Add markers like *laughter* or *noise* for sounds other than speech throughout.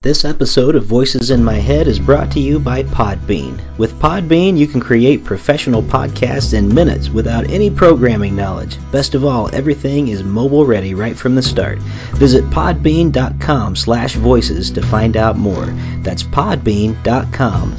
This episode of Voices in My Head is brought to you by Podbean. With Podbean, you can create professional podcasts in minutes without any programming knowledge. Best of all, everything is mobile ready right from the start. Visit podbean.com slash voices to find out more. That's podbean.com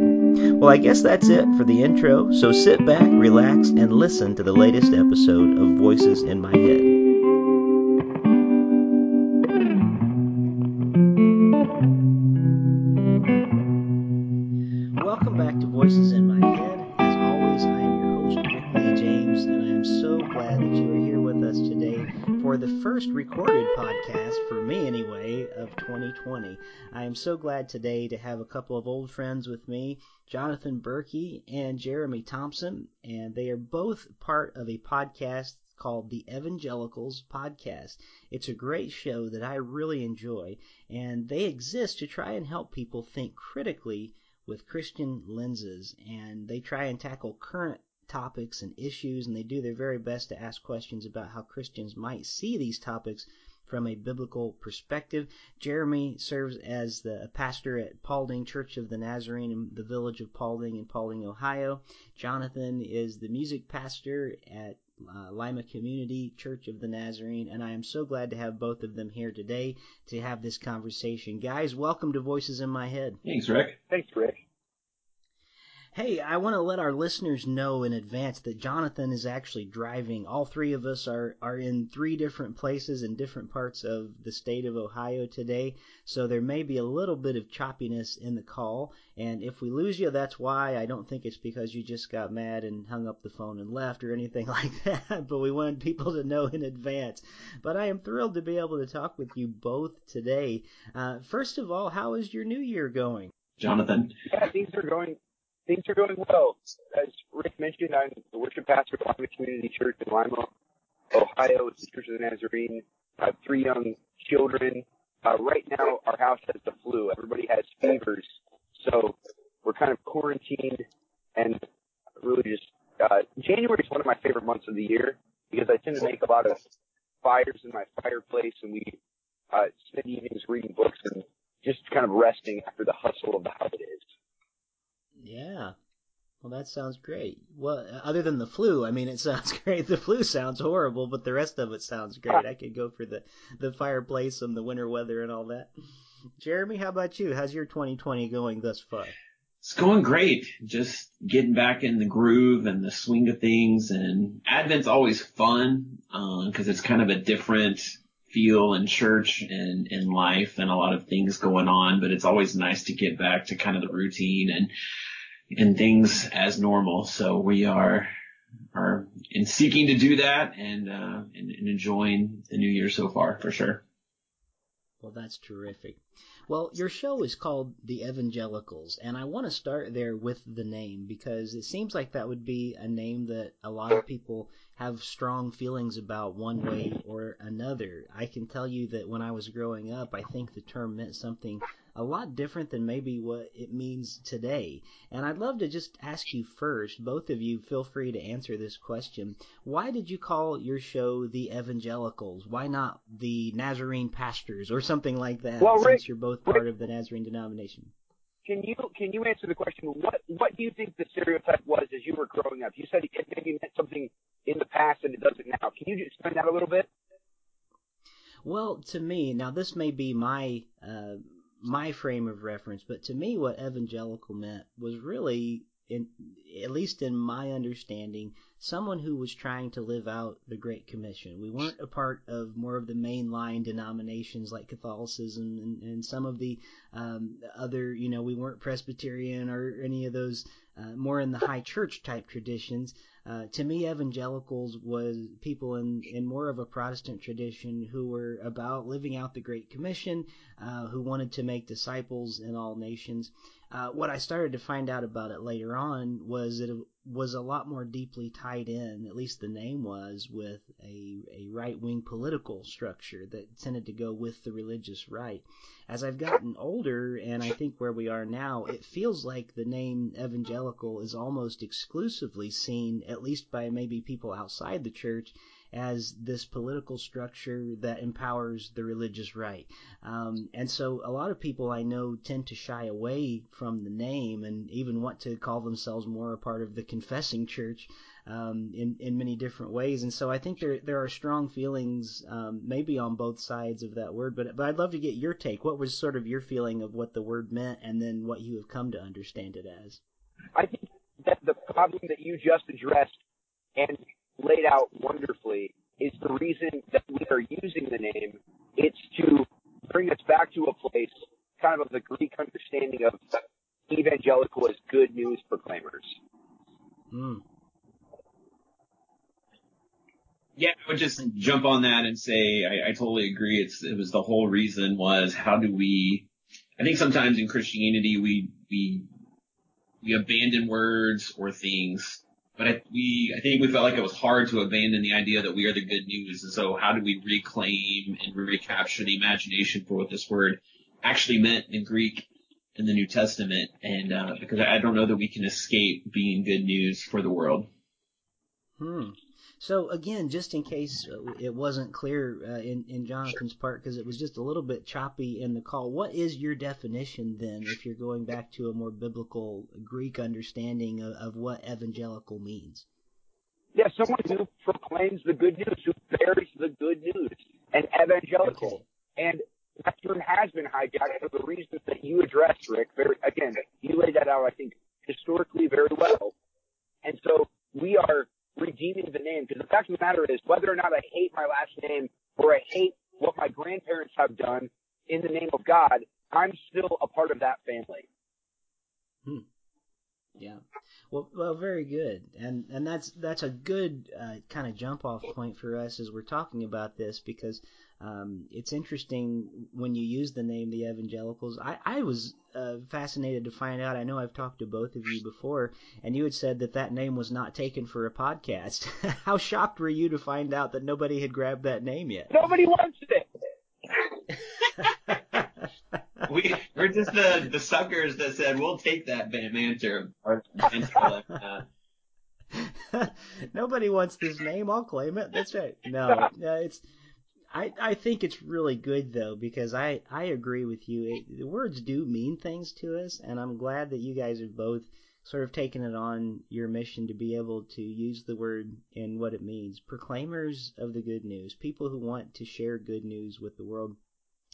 Well, I guess that's it for the intro, so sit back, relax, and listen to the latest episode of Voices in My Head. Am so glad today to have a couple of old friends with me, Jonathan Burkey and Jeremy Thompson, and they are both part of a podcast called the Evangelicals Podcast. It's a great show that I really enjoy, and they exist to try and help people think critically with Christian lenses, and they try and tackle current topics and issues, and they do their very best to ask questions about how Christians might see these topics from a biblical perspective. Jeremy serves as the pastor at Paulding Church of the Nazarene in the village of Paulding in Paulding, Ohio. Jonathan is the music pastor at uh, Lima Community Church of the Nazarene, and I am so glad to have both of them here today to have this conversation. Guys, welcome to Voices in My Head. Thanks, Rick. Thanks, Rick. Hey, I want to let our listeners know in advance that Jonathan is actually driving. All three of us are, are in three different places in different parts of the state of Ohio today, so there may be a little bit of choppiness in the call. And if we lose you, that's why. I don't think it's because you just got mad and hung up the phone and left or anything *laughs* like that, but we wanted people to know in advance. But I am thrilled to be able to talk with you both today. Uh, first of all, how is your new year going? Jonathan. Yeah, things are going things are going well. As Rick mentioned, I'm the worship pastor at Lima Community Church in Lima, Ohio. It's the Church of the Nazarene. I have three young children. Uh, right now, our house has the flu. Everybody has fevers, so we're kind of quarantined and really just. Uh, January is one of my favorite months of the year because I tend to make a lot of fires in my fireplace, and we uh, spend evenings reading books and just kind of resting after the hustle of the holidays. Yeah. Well, that sounds great. Well, other than the flu, I mean, it *laughs* sounds great. The flu sounds horrible, but the rest of it sounds great. I could go for the the fireplace and the winter weather and all that. Jeremy, how about you? How's your 2020 going thus far? It's going great. Just getting back in the groove and the swing of things. And Advent's always fun because uh, it's kind of a different feel in church and in life and a lot of things going on. But it's always nice to get back to kind of the routine and and things as normal. So we are are in seeking to do that and uh, and, and enjoying the new year so far for sure. Well, that's terrific. Well, your show is called The Evangelicals, and I want to start there with the name because it seems like that would be a name that a lot of people have strong feelings about one way or another. I can tell you that when I was growing up, I think the term meant something a lot different than maybe what it means today. And I'd love to just ask you first, both of you feel free to answer this question. Why did you call your show The Evangelicals? Why not The Nazarene Pastors or something like that, well, since Rick, you're both part Rick, of the Nazarene denomination? can you can you answer the question? What what do you think the stereotype was as you were growing up? You said it maybe meant something in the past and it doesn't now. Can you just explain that a little bit? Well, to me, now this may be my uh, my frame of reference, but to me, what evangelical meant was really, in at least in my understanding, someone who was trying to live out the Great Commission. We weren't a part of more of the mainline denominations like Catholicism and, and some of the um, other, you know, we weren't Presbyterian or any of those uh, more in the high church type traditions. Uh, to me, evangelicals was people in, in more of a Protestant tradition who were about living out the Great Commission, uh, who wanted to make disciples in all nations. Uh, what I started to find out about it later on was it was a lot more deeply tied in, at least the name was, with a, a right wing political structure that tended to go with the religious right. As I've gotten older, and I think where we are now, it feels like the name evangelical is almost exclusively seen, at least by maybe people outside the church, as this political structure that empowers the religious right. Um, and so a lot of people I know tend to shy away from the name and even want to call themselves more a part of the confessing church um, in in many different ways. And so I think there there are strong feelings um, maybe on both sides of that word. But but I'd love to get your take. What was sort of your feeling of what the word meant, and then what you have come to understand it as? I think that the problem that you just addressed and laid out wonderfully is the reason that we are using the name. It's to bring us back to a place kind of of the Greek understanding of evangelical as good news proclaimers. Mm. Yeah, I would just jump on that and say I, I totally agree. It's it was the whole reason was how do we? I think sometimes in Christianity we we we abandon words or things but I, we, I think we felt like it was hard to abandon the idea that we are the good news. And so how do we reclaim and recapture the imagination for what this word actually meant in Greek in the New Testament? And, uh, because I don't know that we can escape being good news for the world. Hmm. So again, just in case it wasn't clear uh, in in Jonathan's part, because it was just a little bit choppy in the call. What is your definition then, if you're going back to a more biblical Greek understanding of, of what evangelical means? Yeah, someone who proclaims the good news, who bears the good news, an evangelical. Okay. And that term has been hijacked for the reasons that you addressed, Rick. Very again, you laid that out, I think, historically very well. And so we are redeeming the name. Because the fact of the matter is, whether or not I hate my last name or I hate what my grandparents have done in the name of God, I'm still a part of that family. Hmm. Yeah. Well, well, very good, and and that's that's a good uh, kind of jump off point for us as we're talking about this because um, it's interesting when you use the name the evangelicals. I, I was uh, fascinated to find out. I know I've talked to both of you before, and you had said that that name was not taken for a podcast. *laughs* How shocked were you to find out that nobody had grabbed that name yet? Nobody wants it. *laughs* we we're just the the suckers that said we'll take that banter or *laughs* Nobody wants this name. I'll claim it. That's right. No, no, it's I, I think it's really good though because I, I agree with you. It, the words do mean things to us, and I'm glad that you guys have both sort of taken it on your mission to be able to use the word in what it means. Proclaimers of the good news, people who want to share good news with the world.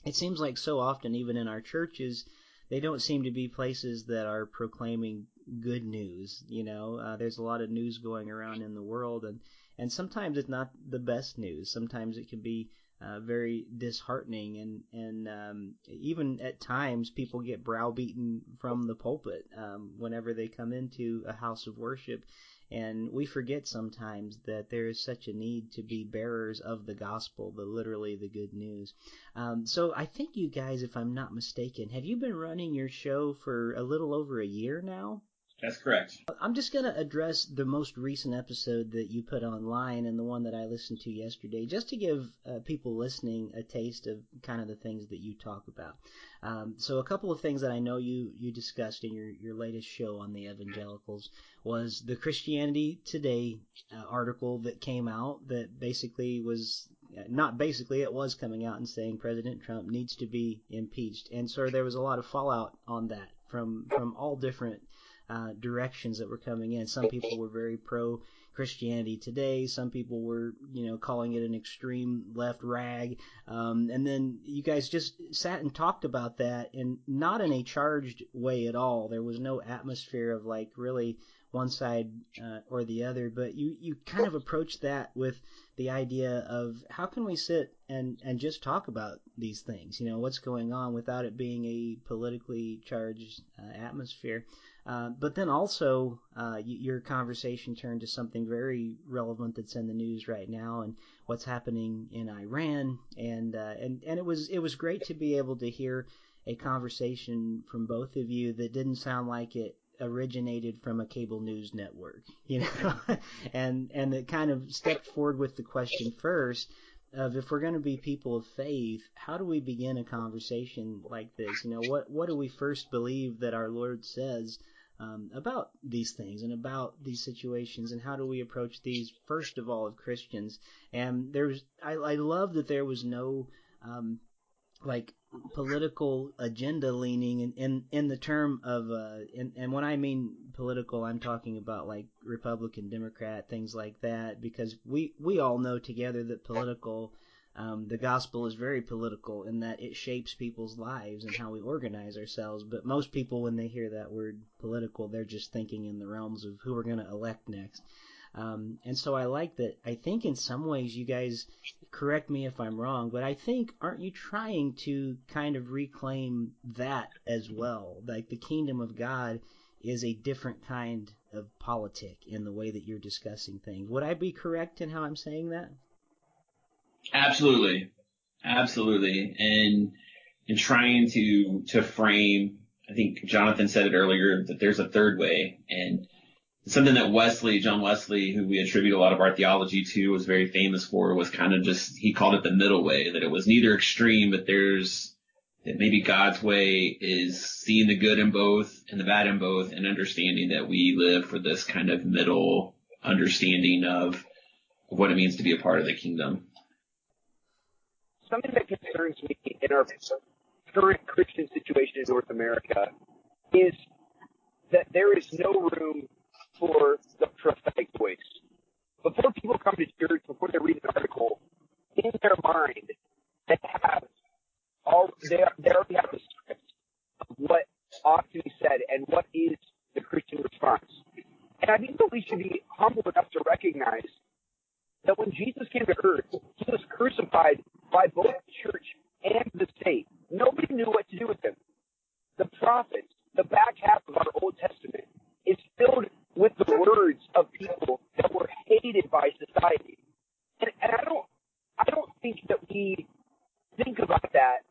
It seems like so often, even in our churches, they don't seem to be places that are proclaiming good news. You know, uh, there's a lot of news going around in the world, and and sometimes it's not the best news. Sometimes it can be uh, very disheartening and and um, even at times people get browbeaten from the pulpit um, whenever they come into a house of worship and we forget sometimes that there is such a need to be bearers of the gospel, the literally the good news. Um, so I think you guys, if I'm not mistaken, have you been running your show for a little over a year now? That's correct. I'm just going to address the most recent episode that you put online and the one that I listened to yesterday, just to give uh, people listening a taste of kind of the things that you talk about. Um, so, a couple of things that I know you, you discussed in your, your latest show on the evangelicals was the Christianity Today uh, article that came out that basically was uh, not basically, it was coming out and saying President Trump needs to be impeached. And so there was a lot of fallout on that from from all different uh, directions that were coming in. Some people were very pro Christianity Today. Some people were, you know, calling it an extreme left rag. Um, and then you guys just sat and talked about that, and not in a charged way at all. There was no atmosphere of like really one side uh, or the other, but you you kind of approached that with the idea of how can we sit and and just talk about these things, you know, what's going on without it being a politically charged uh, atmosphere. Uh, but then also, uh, your conversation turned to something very relevant that's in the news right now, and what's happening in Iran, and uh, and and it was it was great to be able to hear a conversation from both of you that didn't sound like it originated from a cable news network, *laughs* you know, *laughs* and and it kind of stepped forward with the question first of if we're going to be people of faith, how do we begin a conversation like this? You know, what what do we first believe that our Lord says? Um, about these things and about these situations and how do we approach these first of all as Christians. And there's I, I love that there was no um, like political agenda leaning in, in, in the term of uh, and, and when I mean political I'm talking about like Republican Democrat things like that because we we all know together that political um, the gospel is very political in that it shapes people's lives and how we organize ourselves. But most people, when they hear that word political, they're just thinking in the realms of who we're going to elect next. Um, and so I like that. I think in some ways you guys correct me if I'm wrong, but I think aren't you trying to kind of reclaim that as well? Like the kingdom of God is a different kind of politic in the way that you're discussing things. Would I be correct in how I'm saying that? Absolutely. Absolutely. And in trying to, to frame, I think Jonathan said it earlier that there's a third way and something that Wesley, John Wesley, who we attribute a lot of our theology to, was very famous for was kind of just, he called it the middle way, that it was neither extreme, but there's, that maybe God's way is seeing the good in both and the bad in both and understanding that we live for this kind of middle understanding of what it means to be a part of the kingdom something that concerns me in our current Christian situation in North America is that there is no room for the prophetic voice. Before people come to church, before they read an article, in their mind, they have all they, they already have the script of what ought to be said and what is the Christian response. And I think that we should be humble enough to recognize that when Jesus came to earth, he was crucified by both the church and the state. Nobody knew what to do with him. The prophets, the back half of our Old Testament, is filled with the words of people that were hated by society. And, and I don't, I don't think that we think about that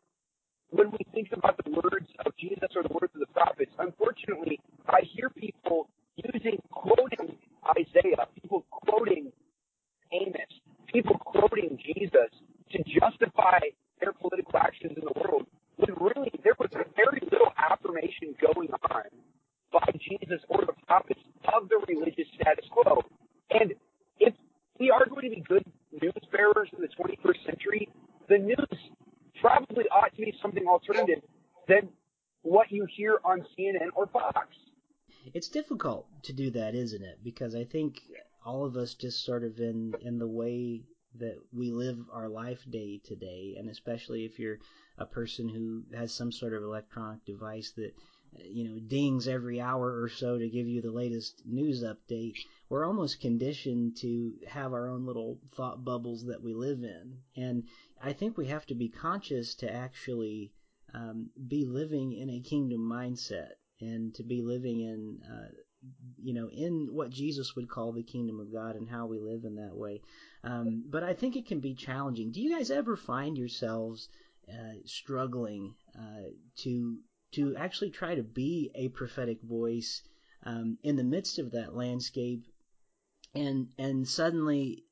when we think about the words of Jesus or the words of the prophets. Unfortunately, I hear people using quoting Isaiah, people quoting Amos, people quoting Jesus to justify their political actions in the world when really there was very little affirmation going on by Jesus or the prophets of the religious status quo. And if we are going to be good news bearers in the 21st century, the news probably ought to be something alternative than what you hear on CNN or Fox. It's difficult to do that, isn't it? Because I think all of us just sort of in in the way that we live our life day to day, and especially if you're a person who has some sort of electronic device that you know dings every hour or so to give you the latest news update, we're almost conditioned to have our own little thought bubbles that we live in, and I think we have to be conscious to actually um, be living in a kingdom mindset and to be living in uh, you know, in what Jesus would call the kingdom of God and how we live in that way. Um, but I think it can be challenging. Do you guys ever find yourselves uh, struggling uh, to to actually try to be a prophetic voice um, in the midst of that landscape, and and suddenly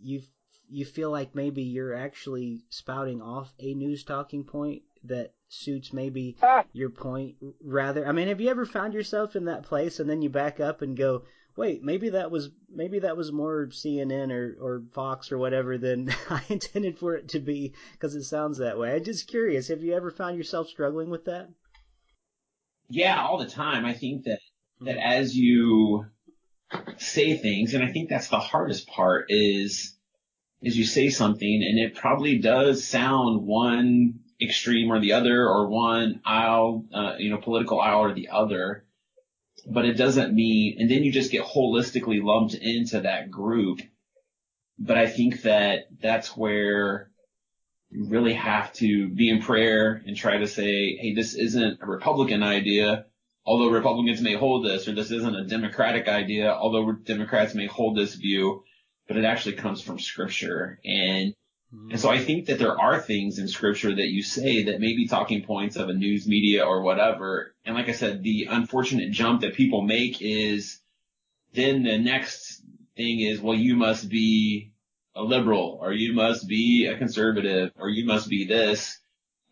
you you feel like maybe you're actually spouting off a news talking point that suits maybe ah. your point rather. I mean, have you ever found yourself in that place and then you back up and go, wait, maybe that was maybe that was more CNN or or Fox or whatever than *laughs* I intended for it to be because it sounds that way. I'm just curious. Have you ever found yourself struggling with that? Yeah, all the time. I think that that as you say things, and I think that's the hardest part is is you say something and it probably does sound one extreme or the other or one aisle, uh, you know, political aisle or the other, but it doesn't mean, and then you just get holistically lumped into that group. But I think that that's where you really have to be in prayer and try to say, hey, this isn't a Republican idea, although Republicans may hold this, or this isn't a Democratic idea, although Democrats may hold this view, but it actually comes from scripture. And. And so I think that there are things in scripture that you say that may be talking points of a news media or whatever. And like I said, the unfortunate jump that people make is then the next thing is, well, you must be a liberal or you must be a conservative or you must be this.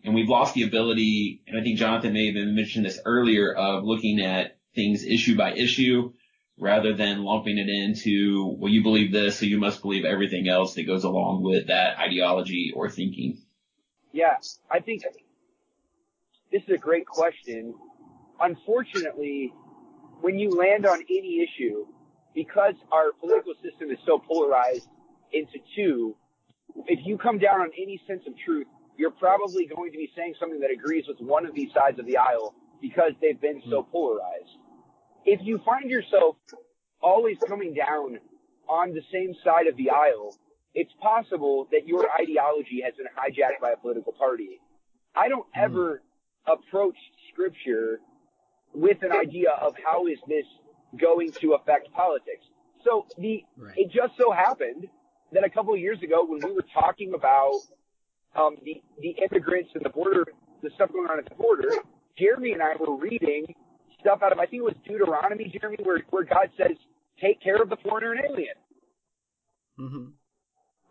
And we've lost the ability, and I think Jonathan may have mentioned this earlier, of looking at things issue by issue rather than lumping it into, well, you believe this, so you must believe everything else that goes along with that ideology or thinking. Yeah, I think this is a great question. Unfortunately, when you land on any issue, because our political system is so polarized into two, if you come down on any sense of truth, you're probably going to be saying something that agrees with one of these sides of the aisle because they've been so mm-hmm. polarized if you find yourself always coming down on the same side of the aisle, it's possible that your ideology has been hijacked by a political party. I don't mm. ever approach scripture with an idea of how is this going to affect politics. So the right. it just so happened that a couple of years ago when we were talking about um, the the immigrants and the border, the stuff going on at the border, Jeremy and I were reading stuff out of, I think it was Deuteronomy, Jeremy, where, where God says, take care of the foreigner and alien. Mm-hmm.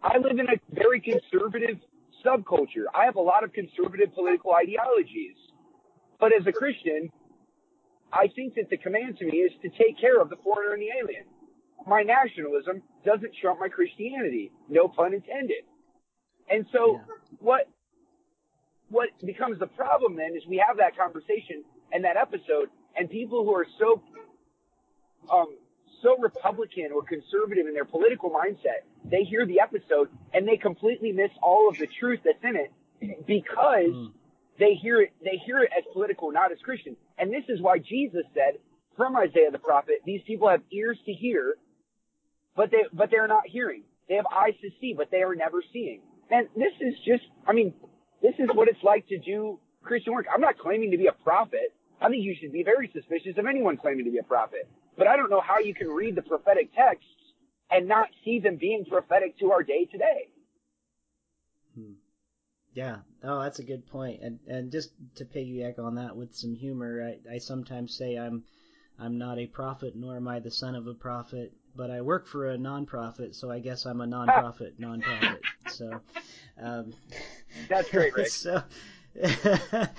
I live in a very conservative subculture. I have a lot of conservative political ideologies. But as a Christian, I think that the command to me is to take care of the foreigner and the alien. My nationalism doesn't trump my Christianity. No pun intended. And so yeah. what what becomes the problem then is we have that conversation and that episode and people who are so um, so Republican or conservative in their political mindset, they hear the episode and they completely miss all of the truth that's in it because mm. they hear it they hear it as political, not as Christian. And this is why Jesus said from Isaiah the prophet, these people have ears to hear, but they but they're not hearing. They have eyes to see, but they are never seeing. And this is just I mean, this is what it's like to do Christian work. I'm not claiming to be a prophet. I think you should be very suspicious of anyone claiming to be a prophet. But I don't know how you can read the prophetic texts and not see them being prophetic to our day today. Hmm. Yeah, oh, that's a good point. And and just to piggyback on that with some humor, I, I sometimes say I'm I'm not a prophet, nor am I the son of a prophet, but I work for a nonprofit, so I guess I'm a nonprofit nonprofit. *laughs* So, um, that's great, *laughs* Rick. so, *laughs*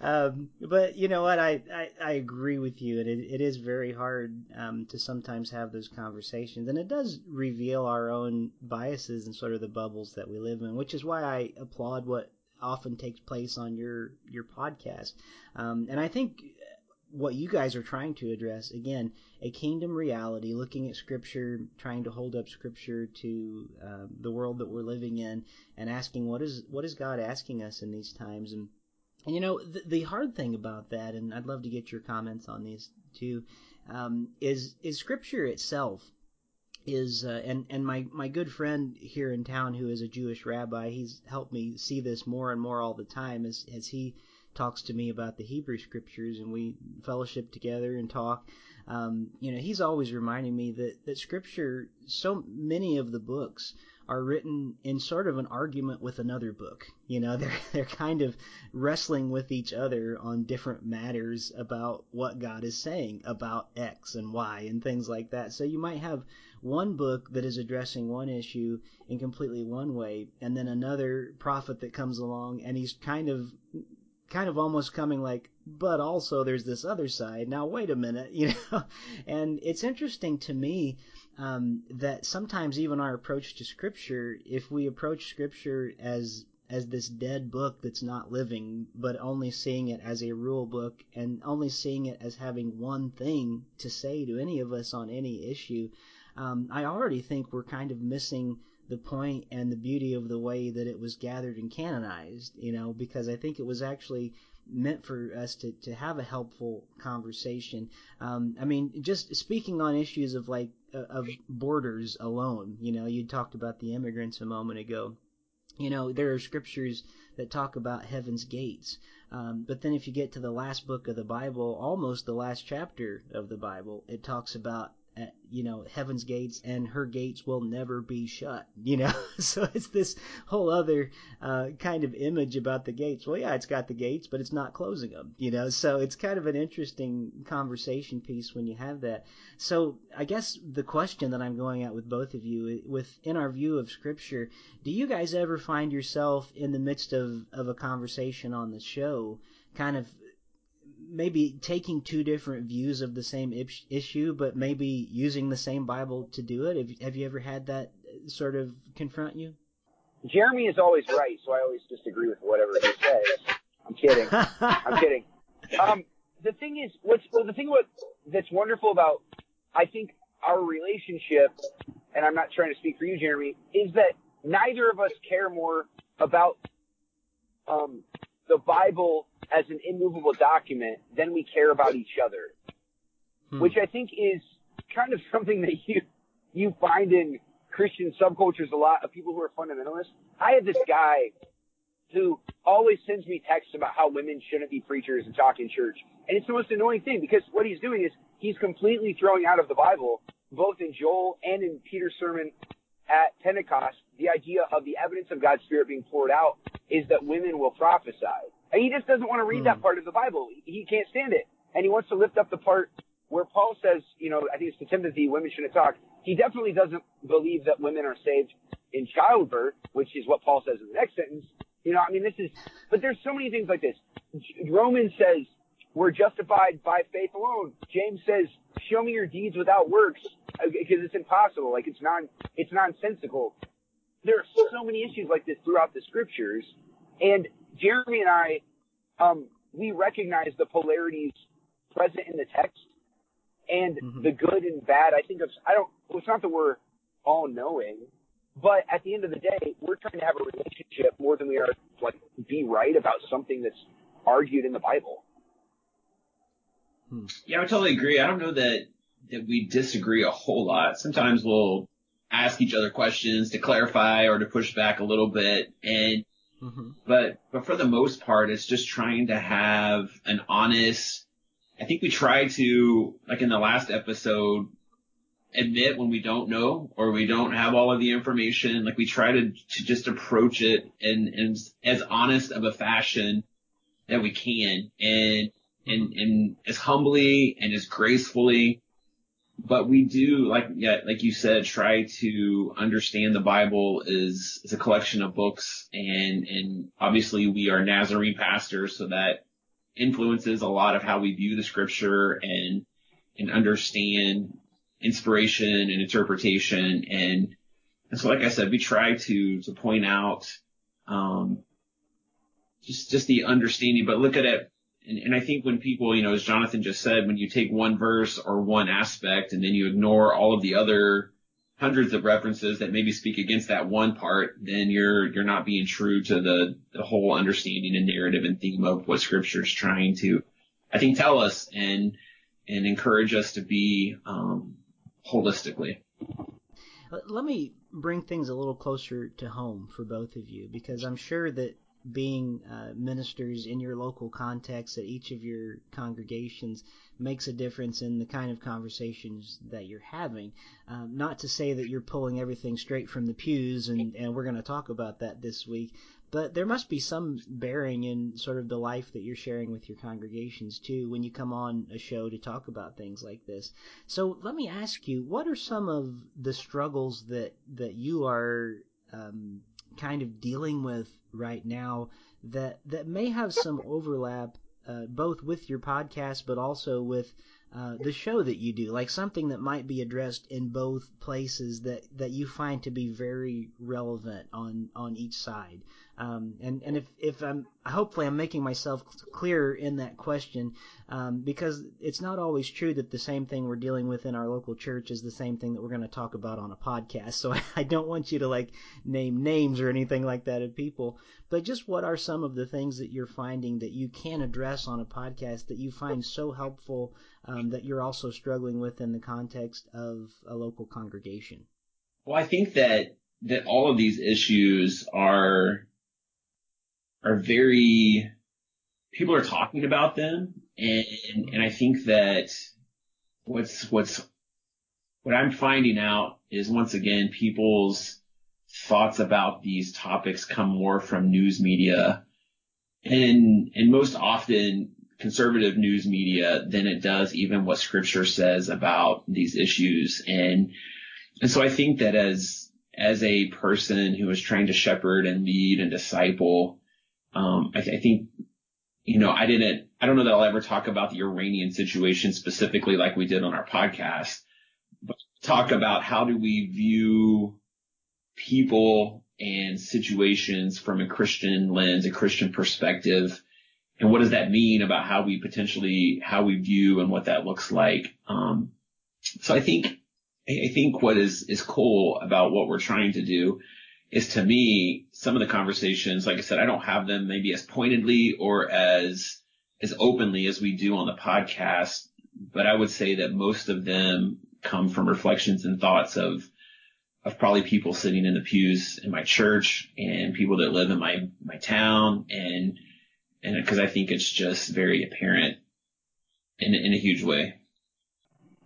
um, but you know what? I, I, I agree with you. It, it is very hard um, to sometimes have those conversations, and it does reveal our own biases and sort of the bubbles that we live in, which is why I applaud what often takes place on your your podcast. Um, and I think what you guys are trying to address again a kingdom reality looking at scripture trying to hold up scripture to uh, the world that we're living in and asking what is what is god asking us in these times? And and you know the, the hard thing about that and i'd love to get your comments on these too um, is is scripture itself is uh, and and my my good friend here in town who is a Jewish rabbi he's helped me see this more and more all the time as as he talks to me about the Hebrew scriptures and we fellowship together and talk. Um, you know, he's always reminding me that, that scripture, so many of the books are written in sort of an argument with another book. You know, *laughs* they're, they're kind of wrestling with each other on different matters about what God is saying about X and Y and things like that. So you might have one book that is addressing one issue in completely one way, and then another prophet that comes along and he's kind of kind of almost coming like, but also there's this other side. Now wait a minute, *laughs* you know. and it's interesting to me um, that sometimes even our approach to Scripture, if we approach Scripture as as this dead book that's not living, but only seeing it as a rule book and only seeing it as having one thing to say to any of us on any issue, um, I already think we're kind of missing the point and the beauty of the way that it was gathered and canonized, you know, because I think it was actually meant for us to, to have a helpful conversation. Um, I mean, just speaking on issues of like uh, of borders alone, you know, you talked about the immigrants a moment ago. You know, there are scriptures that talk about heaven's gates. Um, but then if you get to the last book of the Bible, almost the last chapter of the Bible, it talks about you know heaven's gates and her gates will never be shut *laughs* you know? *laughs* So it's this whole other uh, kind of image about the gates. Well yeah it's got the gates but it's not closing them you know? So it's kind of an interesting conversation piece when you have that. So i guess the question that i'm going at with both of you within our view of scripture do you guys ever find yourself in the midst of, of a conversation on the show kind of maybe taking two different views of the same issue, but maybe using the same Bible to do it? Have, have you ever had that sort of confront you? Jeremy is always right, so I always disagree with whatever he says. I'm kidding. I'm kidding. Um, the thing is, what's well, the thing what that's wonderful about I think our relationship, and I'm not trying to speak for you, Jeremy, is that neither of us care more about um, the Bible as an immovable document than we care about each other, hmm. which I think is kind of *laughs* something that you you find in Christian subcultures a lot of people who are fundamentalists. I have this guy who always sends me texts about how women shouldn't be preachers and talk in church. And it's the most annoying thing because what he's doing is he's completely throwing out of the Bible, both in Joel and in Peter's sermon at Pentecost, the idea of the evidence of God's Spirit being poured out is that women will prophesy. And he just doesn't want to read hmm. that part of the Bible. He can't stand it. And he wants to lift up the part where Paul says, you know, I think it's to Timothy, women shouldn't talk. He definitely doesn't believe that women are saved in childbirth, which is what Paul says in the next sentence. You know, I mean, this is, but there's so many things like this. Romans says, we're justified by faith alone. James says, show me your deeds without works, because uh, it's impossible. Like it's non, it's nonsensical. There are so many issues like this throughout the scriptures, and Jeremy and I, um, we recognize the polarities present in the text and mm-hmm. the good and bad. I think of, I don't, it's not that we're all knowing, but at the end of the day, we're trying to have a relationship more than we are like be right about something that's argued in the Bible. Hmm. Yeah, I totally agree. I don't know that that we disagree a whole lot. Sometimes we'll ask each other questions to clarify or to push back a little bit, and Mm-hmm. But but for the most part, it's just trying to have an honest. I think we try to like in the last episode admit when we don't know or we don't have all of the information. Like we try to to just approach it in, in as honest of a fashion that we can and and and as humbly and as gracefully but we do like yeah like you said try to understand the bible is is a collection of books and and obviously we are nazarene pastors so that influences a lot of how we view the scripture and and understand inspiration and interpretation. And and so like i said we try to to point out um just just the understanding. But look at it and, and I think when people, you know, as Jonathan just said, when you take one verse or one aspect and then you ignore all of the other hundreds of references that maybe speak against that one part, then you're you're not being true to the the whole understanding and narrative and theme of what Scripture is trying to, I think, tell us and and encourage us to be um, holistically. Let me bring things a little closer to home for both of you because I'm sure that being uh, ministers in your local context at each of your congregations makes a difference in the kind of conversations that you're having. Um, not to say that you're pulling everything straight from the pews, and, and we're going to talk about that this week, but there must be some bearing in sort of the life that you're sharing with your congregations too when you come on a show to talk about things like this. So let me ask you, what are some of the struggles that that you are um, kind of dealing with right now that that may have some overlap uh, both with your podcast but also with uh, the show that you do like something that might be addressed in both places that that you find to be very relevant on on each side Um, and and if if I'm hopefully I'm making myself clear in that question um, because it's not always true that the same thing we're dealing with in our local church is the same thing that we're going to talk about on a podcast. *laughs* So I, don't want you to like name names or anything like that of people, but just what are some of the things that you're finding that you can address on a podcast that you find so helpful um, that you're also struggling with in the context of a local congregation? Well, I think that that all of these issues are are very people are talking about them and and I think that what's what's what I'm finding out is once again people's thoughts about these topics come more from news media and and most often conservative news media than it does even what scripture says about these issues. And and so I think that as as a person who is trying to shepherd and lead and disciple um, I, I think, you know, I didn't, I don't know that I'll ever talk about the Iranian situation specifically like we did on our podcast, but talk about how do we view people and situations from a Christian lens, a Christian perspective, and what does that mean about how we potentially, how we view and what that looks like. Um, so I think, I think what is, is cool about what we're trying to do is to me, some of the conversations, like I said, I don't have them maybe as pointedly or as, as openly as we do on the podcast, but I would say that most of them come from reflections and thoughts of, of probably people sitting in the pews in my church and people that live in my, my town and, and cause I think it's just very apparent in, in a huge way.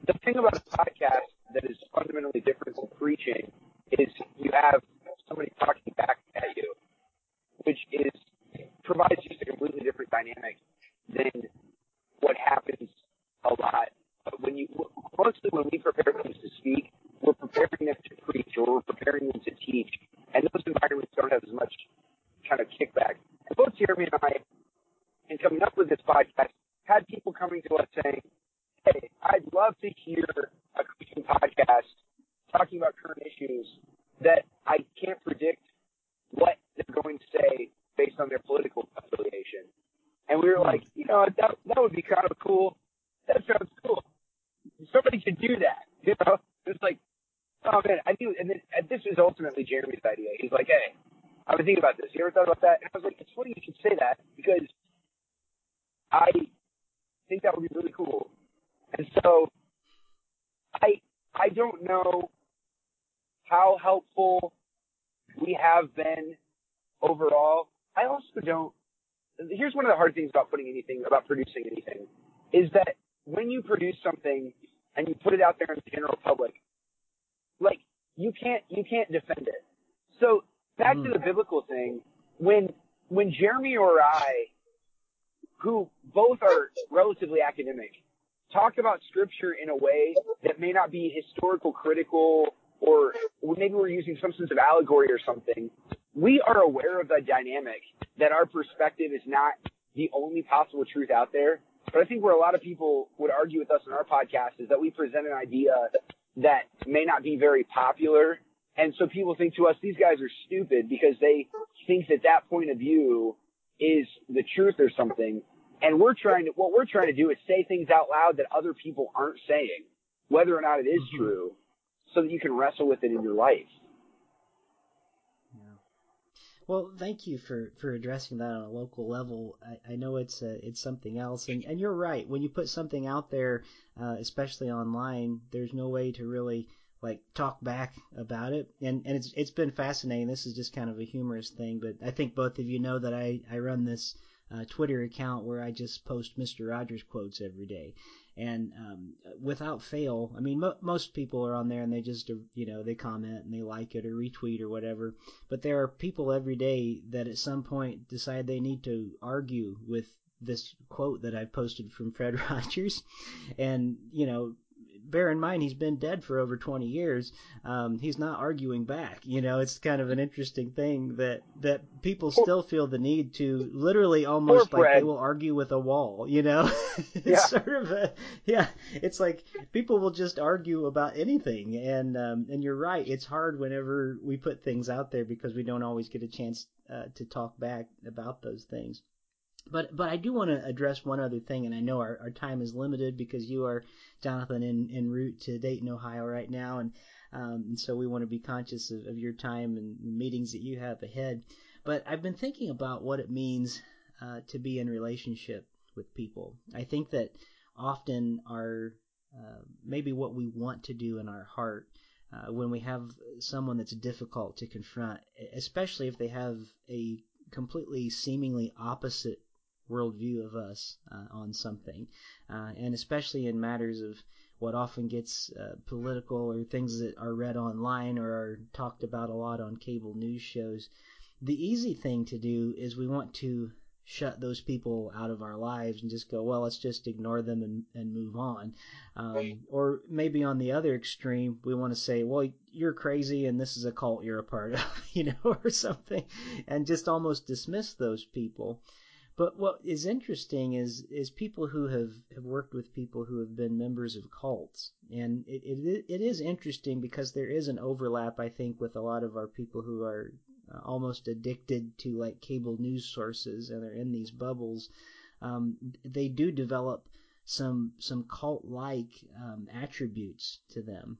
The thing about a podcast that is fundamentally different from preaching is you have somebody talking back at you, which is provides just a completely different dynamic than what happens a lot. When you mostly when we prepare things to speak, we're preparing them to preach or we're preparing them to teach, and those environments don't have as much kind of kickback. And both Jeremy and I, in coming up with this podcast, had people coming to us saying, "Hey, I'd love to hear a Christian podcast talking about current issues that I can't predict what they're going to say based on their political affiliation. And we were like, you know, that that would be kind of cool. That sounds cool. Somebody should do that. You know, it's like, oh man, I do. And then and this is ultimately Jeremy's idea. He's like, hey, I've been thinking about this. You ever thought about that? And I was like, it's funny you should say that because I think that would be really cool. And so I I don't know how helpful we have been overall. I also don't. Here's one of the hard things about putting anything, about producing anything, is that when you produce something and you put it out there in the general public, like you can't you can't defend it. So back mm. to the biblical thing, when when Jeremy or I, who both are relatively academic, talk about scripture in a way that may not be historical critical or maybe we're using some sense of allegory or something, we are aware of the dynamic that our perspective is not the only possible truth out there. But I think where a lot of people would argue with us in our podcast is that we present an idea that may not be very popular. And so people think to us, these guys are stupid because they think that that point of view is the truth or something. And we're trying to, what we're trying to do is say things out loud that other people aren't saying, whether or not it is mm-hmm. true so that you can wrestle with it in your life. Yeah. Well, thank you for, for addressing that on a local level. I, I know it's uh, it's something else, and, and you're right. When you put something out there, uh, especially online, there's no way to really like talk back about it. And and it's it's been fascinating. This is just kind of a humorous thing, but I think both of you know that I I run this uh, Twitter account where I just post Mr. Rogers quotes every day and um, without fail, I mean, mo- most people are on there and they just, you know, they comment and they like it or retweet or whatever. But there are people every day that at some point decide they need to argue with this quote that I've posted from Fred *laughs* Rogers, and you know, bear in mind he's been dead for over 20 years. Um, he's not arguing back. You know, it's kind of an interesting thing that that people still feel the need to literally almost like they will argue with a wall. You know, *laughs* it's yeah. sort of a yeah. It's like people will just argue about anything, and um, and you're right. It's hard whenever we put things out there because we don't always get a chance uh, to talk back about those things. But but I do want to address one other thing, and I know our, our time is limited because you are Jonathan en, en route to Dayton, Ohio right now, and, um, and so we want to be conscious of, of your time and meetings that you have ahead. But I've been thinking about what it means uh, to be in relationship with people. I think that often our uh, maybe what we want to do in our heart uh, when we have someone that's difficult to confront, especially if they have a completely seemingly opposite worldview of us uh, on something, uh, and especially in matters of what often gets uh, political or things that are read online or are talked about a lot on cable news shows. The easy thing to do is we want to shut those people out of our lives and just go, well, let's just ignore them and, and move on. Um, or maybe on the other extreme, we want to say, well, you're crazy and this is a cult you're a part of, *laughs* you know, or something, and just almost dismiss those people. But what is interesting is is people who have, have worked with people who have been members of cults, and it, it it is interesting because there is an overlap, I think, with a lot of our people who are uh, almost addicted to like cable news sources and are in these bubbles. Um, they do develop some some cult like um, attributes to them.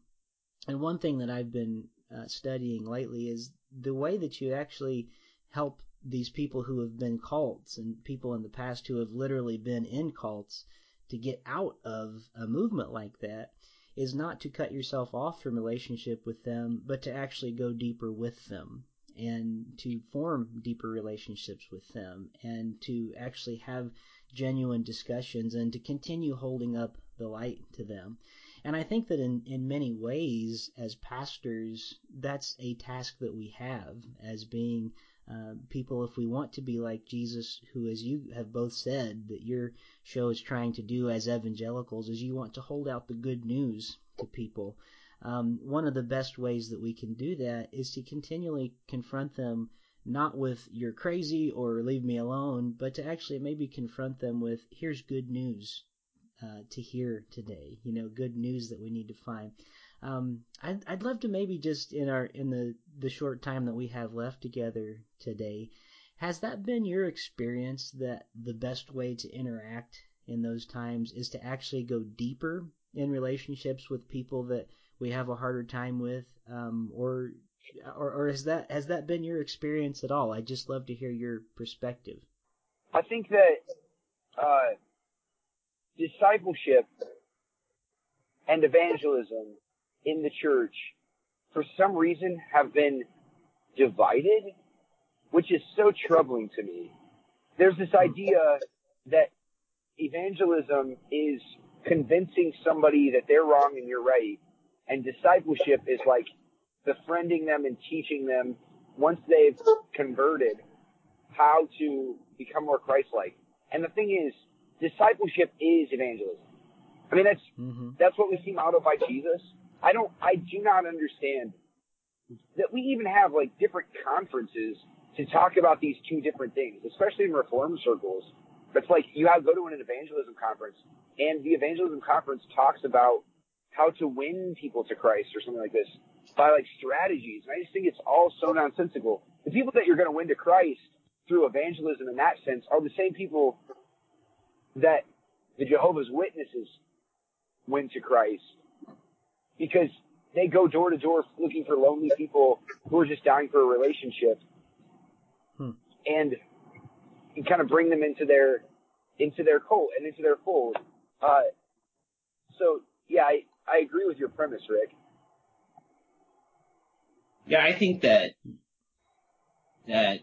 And one thing that I've been uh, studying lately is the way that you actually help these people who have been cults and people in the past who have literally been in cults to get out of a movement like that is not to cut yourself off from relationship with them, but to actually go deeper with them and to form deeper relationships with them and to actually have genuine discussions and to continue holding up the light to them. And I think that in, in many ways, as pastors, that's a task that we have as being uh, people, if we want to be like Jesus, who, as you have both said, that your show is trying to do as evangelicals, is you want to hold out the good news to people. Um, one of the best ways that we can do that is to continually confront them not with you're crazy or leave me alone, but to actually maybe confront them with here's good news uh, to hear today. You know, good news that we need to find. Um, I'd, I'd love to maybe just in our in the the short time that we have left together today, has that been your experience that the best way to interact in those times is to actually go deeper in relationships with people that we have a harder time with, um, or, or or has that has that been your experience at all? I'd just love to hear your perspective. I think that uh, discipleship and evangelism in the church, for some reason, have been divided, which is so troubling to me. There's this idea that evangelism is convincing somebody that they're wrong and you're right, and discipleship is like befriending them and teaching them once they've converted how to become more Christ-like. And the thing is, discipleship is evangelism. I mean, that's mm-hmm. that's what we see modeled by Jesus. I don't, I do not understand that we even have like different conferences to talk about these two different things, especially in reform circles. It's like you have go to an evangelism conference and the evangelism conference talks about how to win people to Christ or something like this by like strategies. And I just think it's all so nonsensical. The people that you're going to win to Christ through evangelism in that sense are the same people that the Jehovah's Witnesses win to Christ because they go door to door looking for lonely people who are just dying for a relationship, hmm. and you kind of bring them into their into their cult and into their fold. Uh, so yeah, I I agree with your premise, Rick. Yeah, I think that that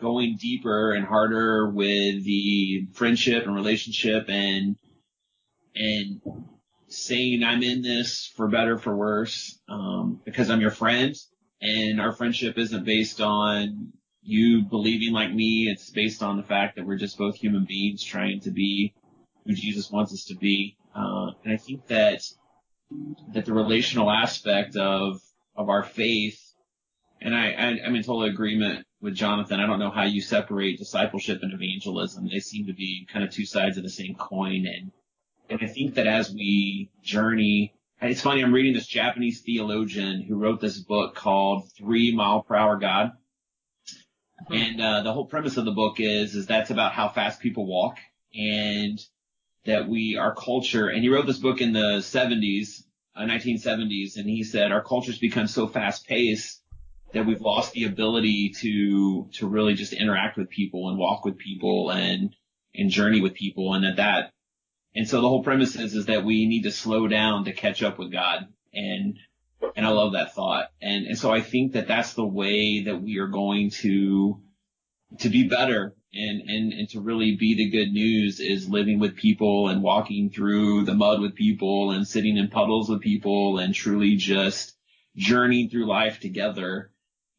going deeper and harder with the friendship and relationship and and saying I'm in this for better for worse, um, because I'm your friend and our friendship isn't based on you believing like me. It's based on the fact that we're just both human beings trying to be who Jesus wants us to be. Uh, and I think that that the relational aspect of of our faith, and I, I I'm in total agreement with Jonathan. I don't know how you separate discipleship and evangelism. They seem to be kind of two sides of the same coin, and and I think that as we journey, it's funny. I'm reading this Japanese theologian who wrote this book called Three Mile Per Hour God. Mm-hmm. And uh, the whole premise of the book is is that's about how fast people walk and that we our culture and he wrote this book in the 70s uh, 1970s and he said our culture's become so fast paced that we've lost the ability to to really just interact with people and walk with people and and journey with people and that that and so the whole premise is is that we need to slow down to catch up with God and and I love that thought. And, and so I think that that's the way that we are going to, to be better and, and, and to really be the good news is living with people and walking through the mud with people and sitting in puddles with people and truly just journeying through life together.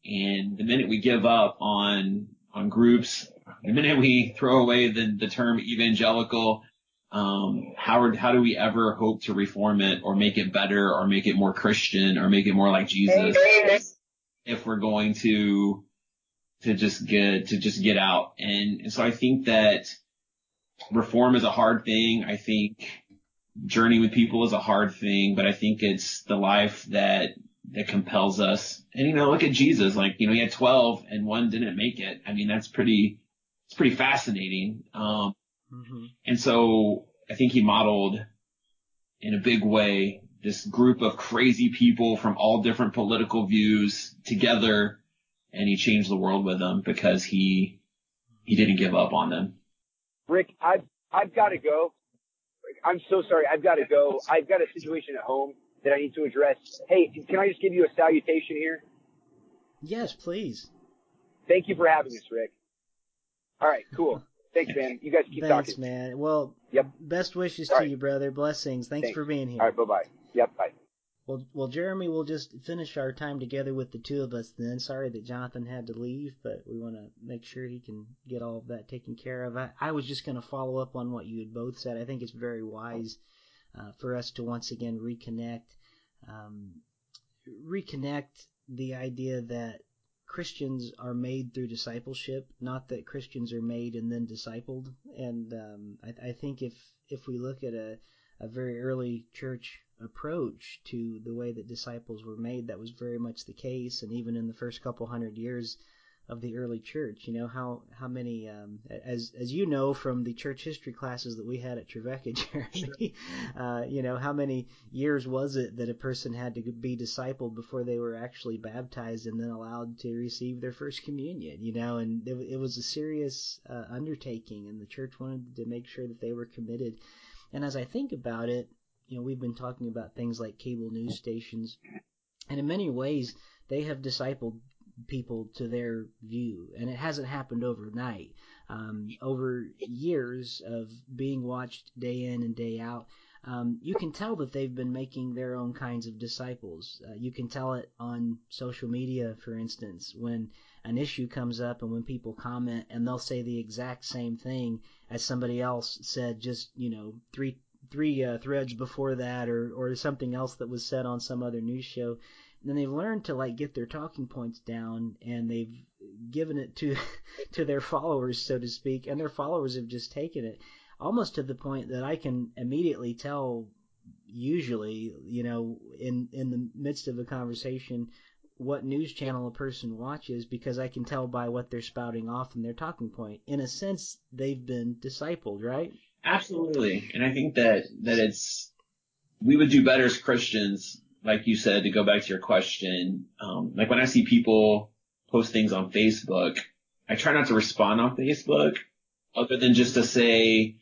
And the minute we give up on, on groups, the minute we throw away the, the term evangelical, um, how how do we ever hope to reform it or make it better or make it more Christian or make it more like Jesus if we're going to to just get to just get out and, and so I think that reform is a hard thing. I think journey with people is a hard thing, but I think it's the life that that compels us. And you know, look at Jesus. Like, you know, he had 12 and one didn't make it. I mean, that's pretty, it's pretty fascinating. Um, Mm-hmm. And so I think he modeled in a big way this group of crazy people from all different political views together and he changed the world with them because he he didn't give up on them. Rick, I've I've got to go. I'm so sorry. I've got to go. I've got a situation at home that I need to address. Hey, can I just give you a salutation here? Yes, please. Thank you for having us, Rick. All right, cool. Thanks, man. You guys keep talking. Thanks, talking. man. Well, yep. Best wishes to you, brother. Blessings. Thanks, Thanks, for being here. All right, bye bye. Yep, bye. Well, well, Jeremy, we'll just finish our time together with the two of us then. Sorry that Jonathan had to leave, but we want to make sure he can get all of that taken care of. I, I was just going to follow up on what you had both said. I think it's very wise uh, for us to once again reconnect, um, reconnect the idea that Christians are made through discipleship, not that Christians are made and then discipled. And um, I, I think if if we look at a, a very early church approach to the way that disciples were made, that was very much the case. And even in the first couple hundred years of the early church. You know how how many um, as as you know from the church history classes that we had at Trevecca, *laughs* Jeremy. uh, you know how many years was it that a person had to be discipled before they were actually baptized and then allowed to receive their first communion? You know, and it, it was a serious uh, undertaking, and the church wanted to make sure that they were committed. And as I think about it, you know, we've been talking about things like cable news stations, and in many ways they have discipled people to their view, and it hasn't happened overnight. Um, over years of being watched day in and day out, um, you can tell that they've been making their own kinds of disciples. Uh, you can tell it on social media, for instance, when an issue comes up and when people comment and they'll say the exact same thing as somebody else said just, you know, three three uh, threads before that or or something else that was said on some other news show then they've learned to like get their talking points down and they've given it to *laughs* to their followers so to speak and their followers have just taken it almost to the point that I can immediately tell usually you know in in the midst of a conversation what news channel a person watches because I can tell by what they're spouting off in their talking point. In a sense they've been discipled right? Absolutely. And I think that that it's we would do better as Christians like you said, to go back to your question, um, like when I see people post things on Facebook, I try not to respond on Facebook other than just to say,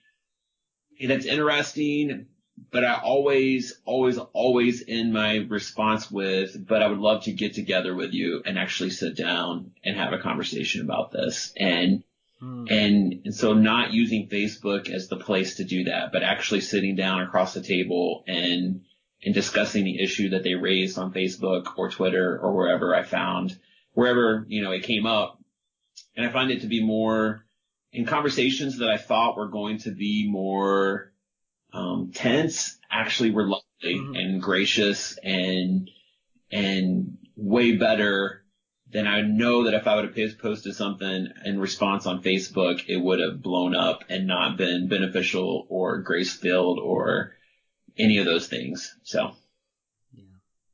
hey, that's interesting, but I always, always, always end my response with, but I would love to get together with you and actually sit down and have a conversation about this. And, hmm. and, and so not using Facebook as the place to do that, but actually sitting down across the table and, in discussing the issue that they raised on Facebook or Twitter or wherever I found, wherever, you know, it came up. And I find it to be more in conversations that I thought were going to be more, um, tense actually were lovely mm-hmm. and gracious and and way better than I know that if I would have posted something in response on Facebook, it would have blown up and not been beneficial or grace filled or any of those things. So. Yeah.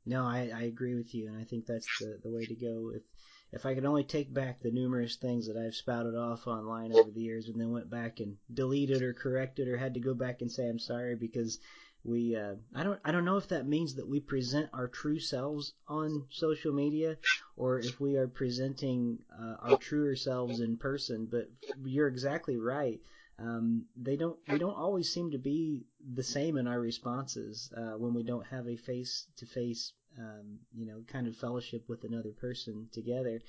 No, I, I agree with you, and I think that's the, the way to go. If if I could only take back the numerous things that I've spouted off online over the years and then went back and deleted or corrected or had to go back and say I'm sorry because we uh, I don't I don't know if that means that we present our true selves on social media or if we are presenting uh, our truer selves in person but you're exactly right um, they don't we don't always seem to be the same in our responses uh, when we don't have a face to face you know kind of fellowship with another person together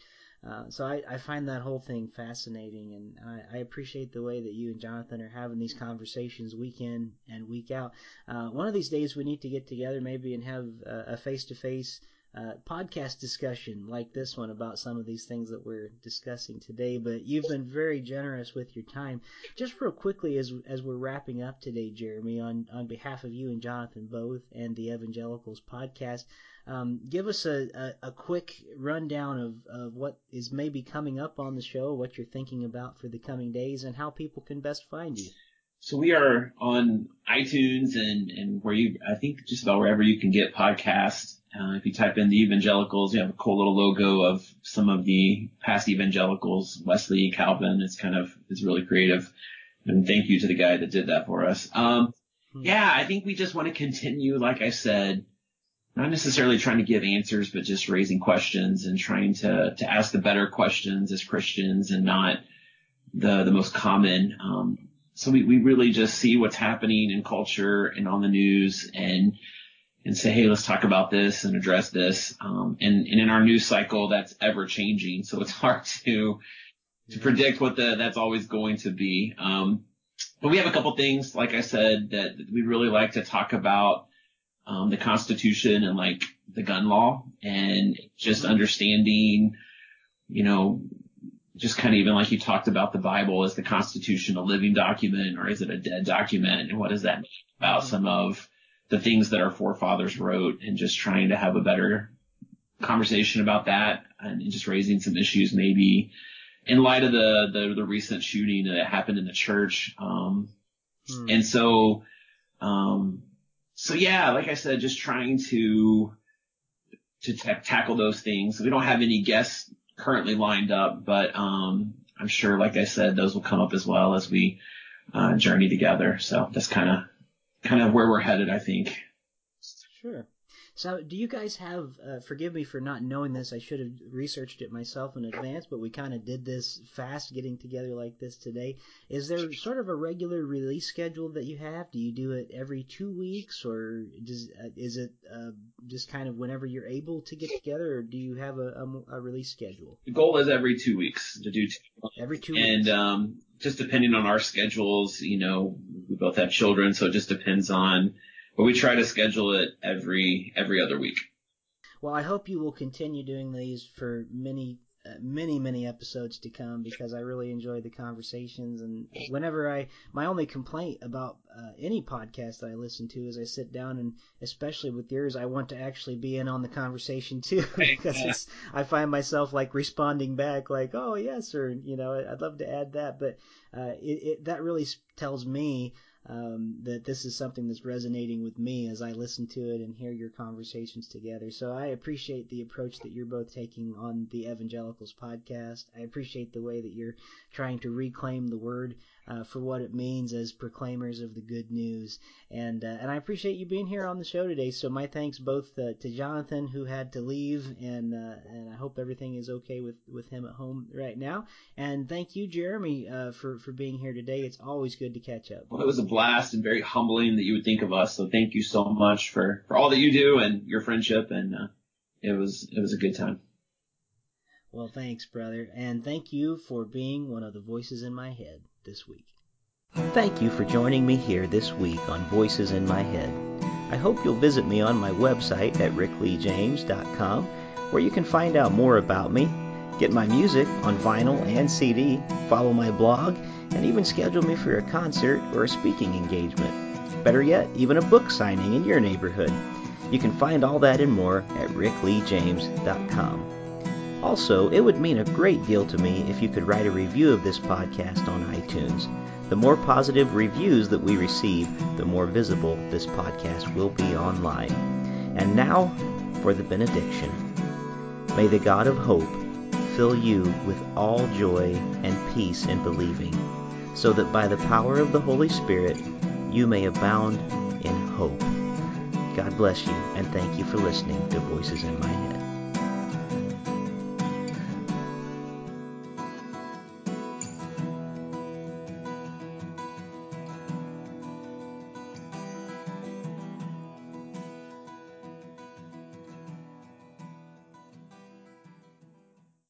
uh, so I, I find that whole thing fascinating, and I, I, appreciate the way that you and Jonathan are having these conversations week in and week out. Uh, one of these days we need to get together maybe and have a face to face podcast discussion like this one about some of these things that we're discussing today. But you've been very generous with your time. Just real quickly, as as we're wrapping up today, Jeremy, on on behalf of you and Jonathan both and the Evangelicals podcast. Um, give us a, a, a, quick rundown of, of what is maybe coming up on the show, what you're thinking about for the coming days, and how people can best find you. So we are on iTunes and, and where you, I think just about wherever you can get podcasts. Uh, if you type in the evangelicals, you have a cool little logo of some of the past evangelicals, Wesley, Calvin. It's kind of, it's really creative. And thank you to the guy that did that for us. Um, hmm. yeah, I think we just want to continue, like I said, not necessarily trying to give answers, but just raising questions and trying to, to ask the better questions as Christians and not the, the most common. Um, so we, we really just see what's happening in culture and on the news and, and say, Hey, let's talk about this and address this. Um, and, and in our news cycle, that's ever changing. So it's *laughs* hard to, to predict what the, that's always going to be. Um, but we have a couple things, like I said, that we really like to talk about um, the Constitution and like the gun law and just mm-hmm. understanding, you know, just kind of even like you talked about the Bible, is the Constitution a living document or is it a dead document? And what does that mean about mm-hmm. some of the things that our forefathers wrote and just trying to have a better conversation about that and just raising some issues maybe in light of the, the, the recent shooting that happened in the church. Um, hmm. and so, um, so yeah, like I said, just trying to to t- tackle those things. We don't have any guests currently lined up, but um, I'm sure, like I said, those will come up as well as we uh, journey together. So that's kind of kind of where we're headed, I think. Sure. So, do you guys have? Uh, forgive me for not knowing this. I should have researched it myself in advance, but we kind of did this fast, getting together like this today. Is there sort of a regular release schedule that you have? Do you do it every two weeks, or does uh, is it uh, just kind of whenever you're able to get together, or do you have a, a, a release schedule? The goal is every two weeks to do two. Every two and, weeks. And um, just depending on our schedules, you know, we both have children, so it just depends on but we try to schedule it every every other week. Well, I hope you will continue doing these for many uh, many many episodes to come because I really enjoy the conversations. And whenever I my only complaint about uh, any podcast that I listen to is I sit down and especially with yours I want to actually be in on the conversation too *laughs* because it's I find myself like responding back like oh yes or you know I'd love to add that. But uh, it, it that really tells me um, that this is something that's resonating with me as I listen to it and hear your conversations together. So I appreciate the approach that you're both taking on the Evangelicals podcast. I appreciate the way that you're trying to reclaim the word uh, for what it means as proclaimers of the good news. And uh, and I appreciate you being here on the show today. So my thanks both uh, to Jonathan who had to leave, and uh, and I hope everything is okay with, with him at home right now. And thank you, Jeremy, uh, for for being here today. It's always good to catch up. Well, it was a blast and very humbling that you would think of us. So thank you so much for for all that you do and your friendship. And uh, it was it was a good time. Well, thanks, brother, and thank you for being one of the voices in my head this week. Thank you for joining me here this week on Voices in My Head. I hope you'll visit me on my website at rickleejames.com where you can find out more about me, get my music on vinyl and CD, follow my blog, and even schedule me for a concert or a speaking engagement. better yet, even a book signing in your neighborhood. You can find all that and more at rickleejames.com. Also, it would mean a great deal to me if you could write a review of this podcast on iTunes. The more positive reviews that we receive, the more visible this podcast will be online. And now for the benediction. May the God of hope fill you with all joy and peace in believing, so that by the power of the Holy Spirit you may abound in hope. God bless you, and thank you for listening to Voices in My Head.